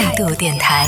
态度电台。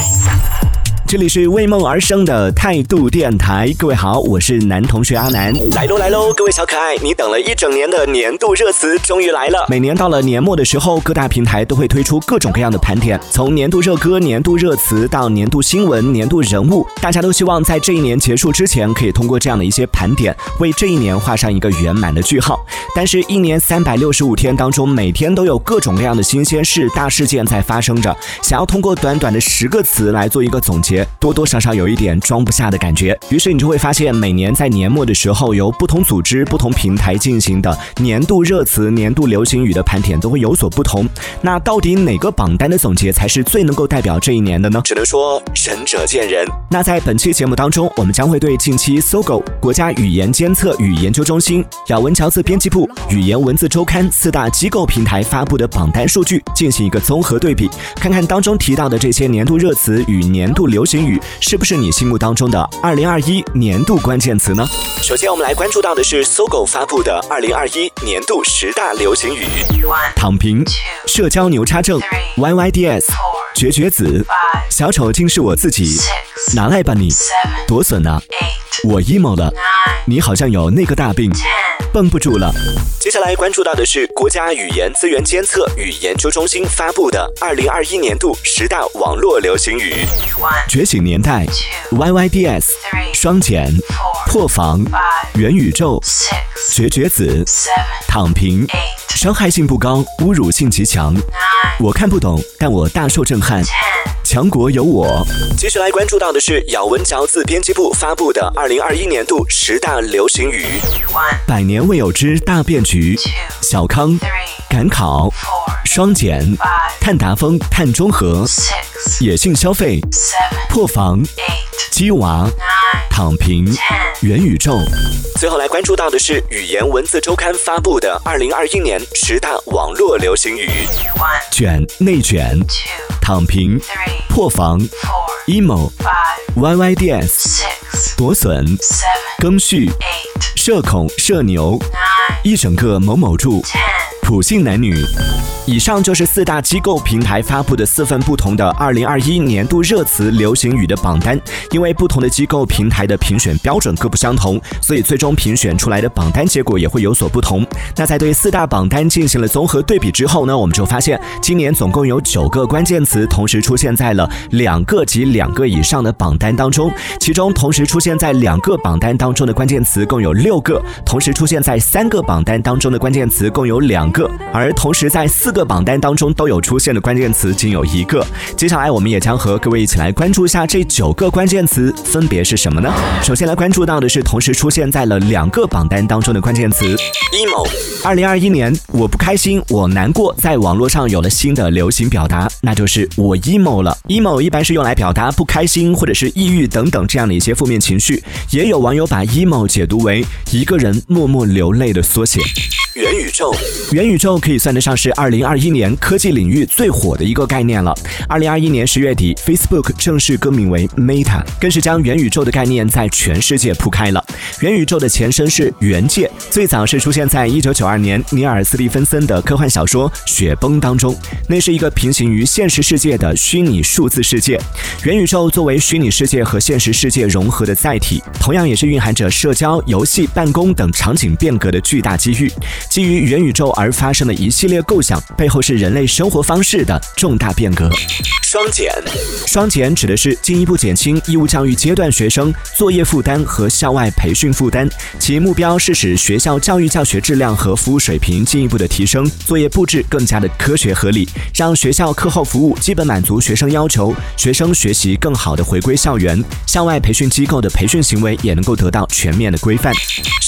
这里是为梦而生的态度电台，各位好，我是男同学阿南，来喽来喽，各位小可爱，你等了一整年的年度热词终于来了。每年到了年末的时候，各大平台都会推出各种各样的盘点，从年度热歌、年度热词到年度新闻、年度人物，大家都希望在这一年结束之前，可以通过这样的一些盘点，为这一年画上一个圆满的句号。但是，一年三百六十五天当中，每天都有各种各样的新鲜事、大事件在发生着，想要通过短短的十个词来做一个总结。多多少少有一点装不下的感觉，于是你就会发现，每年在年末的时候，由不同组织、不同平台进行的年度热词、年度流行语的盘点都会有所不同。那到底哪个榜单的总结才是最能够代表这一年的呢？只能说仁者见仁。那在本期节目当中，我们将会对近期搜狗、国家语言监测与研究中心、咬文嚼字编辑部、语言文字周刊四大机构平台发布的榜单数据进行一个综合对比，看看当中提到的这些年度热词与年度流行语。是不是你心目当中的二零二一年度关键词呢？首先，我们来关注到的是搜狗发布的二零二一年度十大流行语：躺平、社交牛叉症、YYDS、绝绝子、小丑竟是我自己、拿来吧你、多损啊、我 emo 了、你好像有那个大病。绷不住了。接下来关注到的是国家语言资源监测与研究中心发布的二零二一年度十大网络流行语：觉醒年代、YYDS、双减、破防、元宇宙、绝绝子、躺平、伤害性不高，侮辱性极强。我看不懂，但我大受震撼。强国有我。接下来关注到的是咬文嚼字编辑部发布的二零二一年度十大流行语：百年未有之大变局，小康，赶考，双减，碳达峰、碳中和，野性消费，破防，鸡娃，躺平，元宇宙。最后来关注到的是语言文字周刊发布的二零二一年十大网络流行语：卷，内卷。躺平，破防，emo，yyds，夺笋，更续，社恐，社牛，一整个某某柱。普信男女，以上就是四大机构平台发布的四份不同的二零二一年度热词流行语的榜单。因为不同的机构平台的评选标准各不相同，所以最终评选出来的榜单结果也会有所不同。那在对四大榜单进行了综合对比之后呢，我们就发现今年总共有九个关键词同时出现在了两个及两个以上的榜单当中，其中同时出现在两个榜单当中的关键词共有六个，同时出现在三个榜单当中的关键词共有两。个，而同时在四个榜单当中都有出现的关键词仅有一个。接下来我们也将和各位一起来关注一下这九个关键词分别是什么呢？首先来关注到的是同时出现在了两个榜单当中的关键词：emo。二零二一年，我不开心，我难过，在网络上有了新的流行表达，那就是我 emo 了。emo 一般是用来表达不开心或者是抑郁等等这样的一些负面情绪，也有网友把 emo 解读为一个人默默流泪的缩写。元宇宙，元宇宙可以算得上是二零二一年科技领域最火的一个概念了。二零二一年十月底，Facebook 正式更名为 Meta，更是将元宇宙的概念在全世界铺开了。元宇宙的前身是元界，最早是出现在一九九二年尼尔·斯蒂芬森的科幻小说《雪崩》当中，那是一个平行于现实世界的虚拟数字世界。元宇宙作为虚拟世界和现实世界融合的载体，同样也是蕴含着社交、游戏、办公等场景变革的巨大机遇。基于元宇宙而发生的一系列构想，背后是人类生活方式的重大变革。双减，双减指的是进一步减轻义务教育阶段学生作业负担和校外培训负担，其目标是使学校教育教学质量和服务水平进一步的提升，作业布置更加的科学合理，让学校课后服务基本满足学生要求，学生学习更好的回归校园，校外培训机构的培训行为也能够得到全面的规范。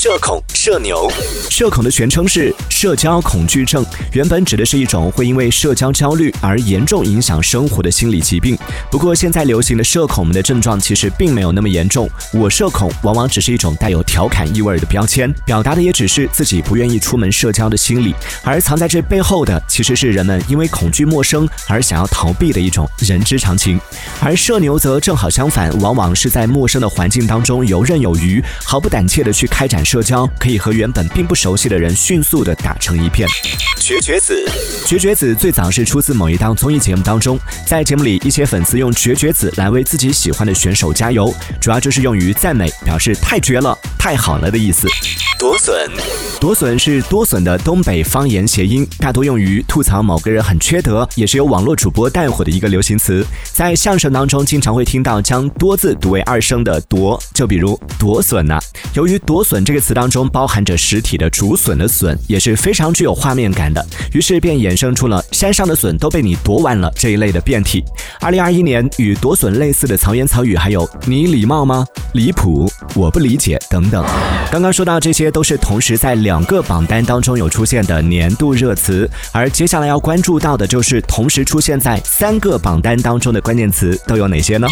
社恐、社牛，社恐的全称是社交恐惧症，原本指的是一种会因为社交焦虑而严重影响生活的心理疾病。不过现在流行的社恐们的症状其实并没有那么严重，我社恐往往只是一种带有调侃意味的标签，表达的也只是自己不愿意出门社交的心理，而藏在这背后的其实是人们因为恐惧陌生而想要逃避的一种人之常情。而社牛则正好相反，往往是在陌生的环境当中游刃有余，毫不胆怯的去开展。社交可以和原本并不熟悉的人迅速的打成一片。绝绝子，绝绝子最早是出自某一档综艺节目当中，在节目里，一些粉丝用绝绝子来为自己喜欢的选手加油，主要就是用于赞美，表示太绝了、太好了的意思。夺笋，夺笋是多笋的东北方言谐音，大多用于吐槽某个人很缺德，也是由网络主播带火的一个流行词。在相声当中，经常会听到将多字读为二声的夺，就比如夺笋呐。由于夺笋这个词当中包含着实体的竹笋的笋，也是非常具有画面感的，于是便衍生出了山上的笋都被你夺完了这一类的变体。二零二一年与夺笋类似的槽言草语还有你礼貌吗？离谱，我不理解等等。刚刚说到。这些都是同时在两个榜单当中有出现的年度热词，而接下来要关注到的就是同时出现在三个榜单当中的关键词都有哪些呢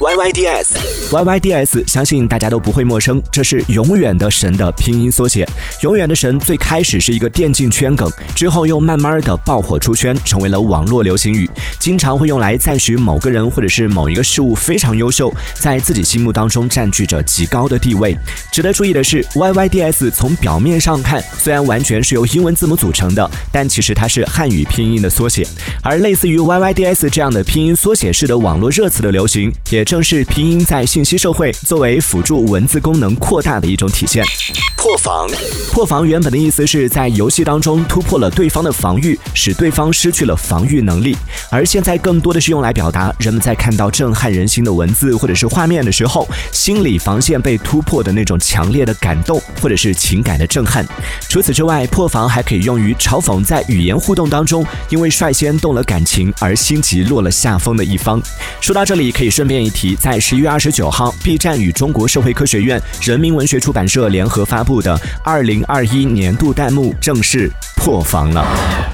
？Y Y D S，Y Y D S，相信大家都不会陌生，这是永远的神的拼音缩写。永远的神最开始是一个电竞圈梗，之后又慢慢的爆火出圈，成为了网络流行语，经常会用来赞许某个人或者是某一个事物非常优秀，在自己心目当中占据着极高的地位。值得注意的是，Y Y D S。从表面上看，虽然完全是由英文字母组成的，但其实它是汉语拼音的缩写。而类似于 YYDS 这样的拼音缩写式的网络热词的流行，也正是拼音在信息社会作为辅助文字功能扩大的一种体现。Yeah. 破防，破防原本的意思是在游戏当中突破了对方的防御，使对方失去了防御能力。而现在更多的是用来表达人们在看到震撼人心的文字或者是画面的时候，心理防线被突破的那种强烈的感动，或者是情感的震撼。除此之外，破防还可以用于嘲讽在语言互动当中，因为率先动了感情而心急落了下风的一方。说到这里，可以顺便一提，在十一月二十九号，B 站与中国社会科学院人民文学出版社联合发布。部的二零二一年度弹幕正式破防了。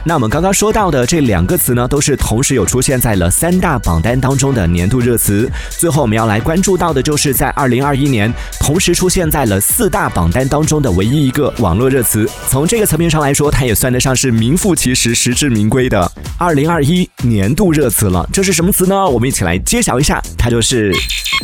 那我们刚刚说到的这两个词呢，都是同时有出现在了三大榜单当中的年度热词。最后我们要来关注到的，就是在二零二一年同时出现在了四大榜单当中的唯一一个网络热词。从这个层面上来说，它也算得上是名副其实、实至名归的二零二一年度热词了。这是什么词呢？我们一起来揭晓一下，它就是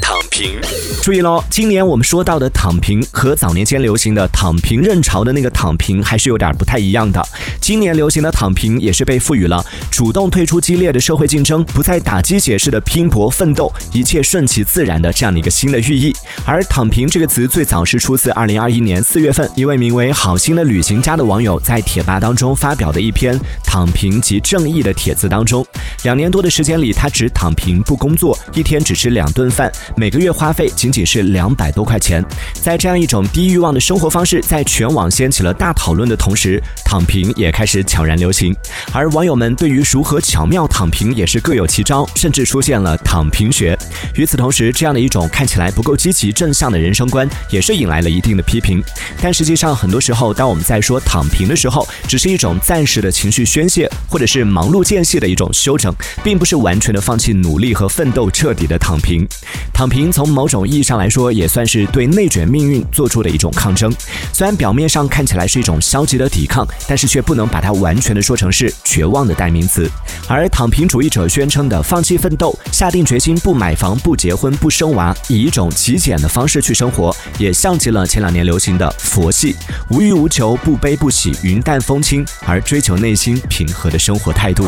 躺平。注意喽，今年我们说到的躺平和早年间流行的。躺平认潮的那个躺平还是有点不太一样的。今年流行的躺平也是被赋予了主动退出激烈的社会竞争，不再打鸡血式的拼搏奋斗，一切顺其自然的这样的一个新的寓意。而躺平这个词最早是出自二零二一年四月份一位名为好心的旅行家的网友在贴吧当中发表的一篇躺平即正义的帖子当中。两年多的时间里，他只躺平不工作，一天只吃两顿饭，每个月花费仅仅是两百多块钱。在这样一种低欲望的生活。方式在全网掀起了大讨论的同时，躺平也开始悄然流行。而网友们对于如何巧妙躺平也是各有奇招，甚至出现了躺平学。与此同时，这样的一种看起来不够积极正向的人生观，也是引来了一定的批评。但实际上，很多时候，当我们在说躺平的时候，只是一种暂时的情绪宣泄，或者是忙碌间隙的一种休整，并不是完全的放弃努力和奋斗，彻底的躺平。躺平从某种意义上来说，也算是对内卷命运做出的一种抗争。虽然表面上看起来是一种消极的抵抗，但是却不能把它完全的说成是绝望的代名词。而躺平主义者宣称的放弃奋斗、下定决心不买房、不结婚、不生娃，以一种极简的方式去生活，也像极了前两年流行的佛系，无欲无求、不悲不喜、云淡风轻，而追求内心平和的生活态度。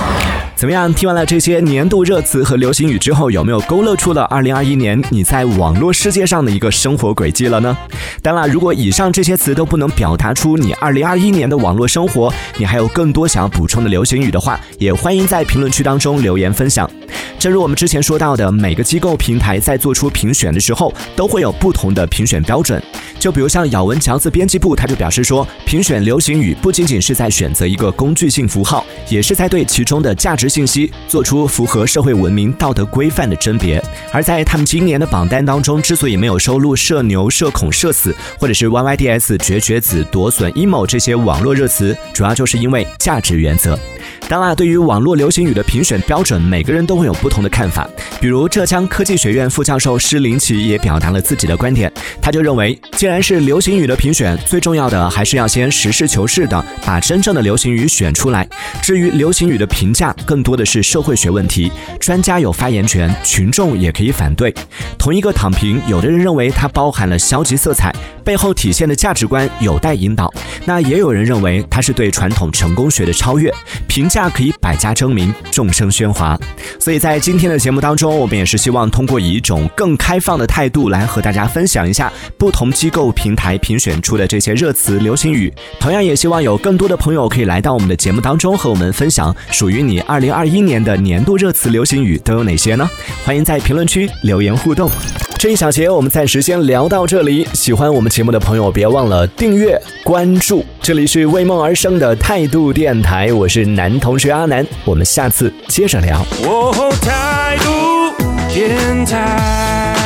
怎么样？听完了这些年度热词和流行语之后，有没有勾勒出了2021年你在网络世界上的一个生活轨迹了呢？当然，如果以上这些词都不能表达出你二零二一年的网络生活，你还有更多想要补充的流行语的话，也欢迎在评论区当中留言分享。正如我们之前说到的，每个机构平台在做出评选的时候，都会有不同的评选标准。就比如像咬文嚼字编辑部，他就表示说，评选流行语不仅仅是在选择一个工具性符号，也是在对其中的价值信息做出符合社会文明道德规范的甄别。而在他们今年的榜单当中，之所以没有收录社牛、社恐、社死，或者是 YYDS、绝绝子、夺笋、emo 这些网络热词，主要就是因为价值原则。当然，对于网络流行语的评选标准，每个人都会有不同的看法。比如浙江科技学院副教授施林奇也表达了自己的观点，他就认为，既然然是流行语的评选，最重要的还是要先实事求是的把真正的流行语选出来。至于流行语的评价，更多的是社会学问题，专家有发言权，群众也可以反对。同一个躺平，有的人认为它包含了消极色彩，背后体现的价值观有待引导；那也有人认为它是对传统成功学的超越。评价可以百家争鸣，众生喧哗。所以在今天的节目当中，我们也是希望通过以一种更开放的态度来和大家分享一下不同机构平台评选出的这些热词流行语。同样也希望有更多的朋友可以来到我们的节目当中，和我们分享属于你二零二一年的年度热词流行语都有哪些呢？欢迎在评论区留言互动。这一小节我们暂时先聊到这里。喜欢我们节目的朋友，别忘了订阅关注。这里是为梦而生的态度电台，我是男同学阿南，我们下次接着聊。态度电台。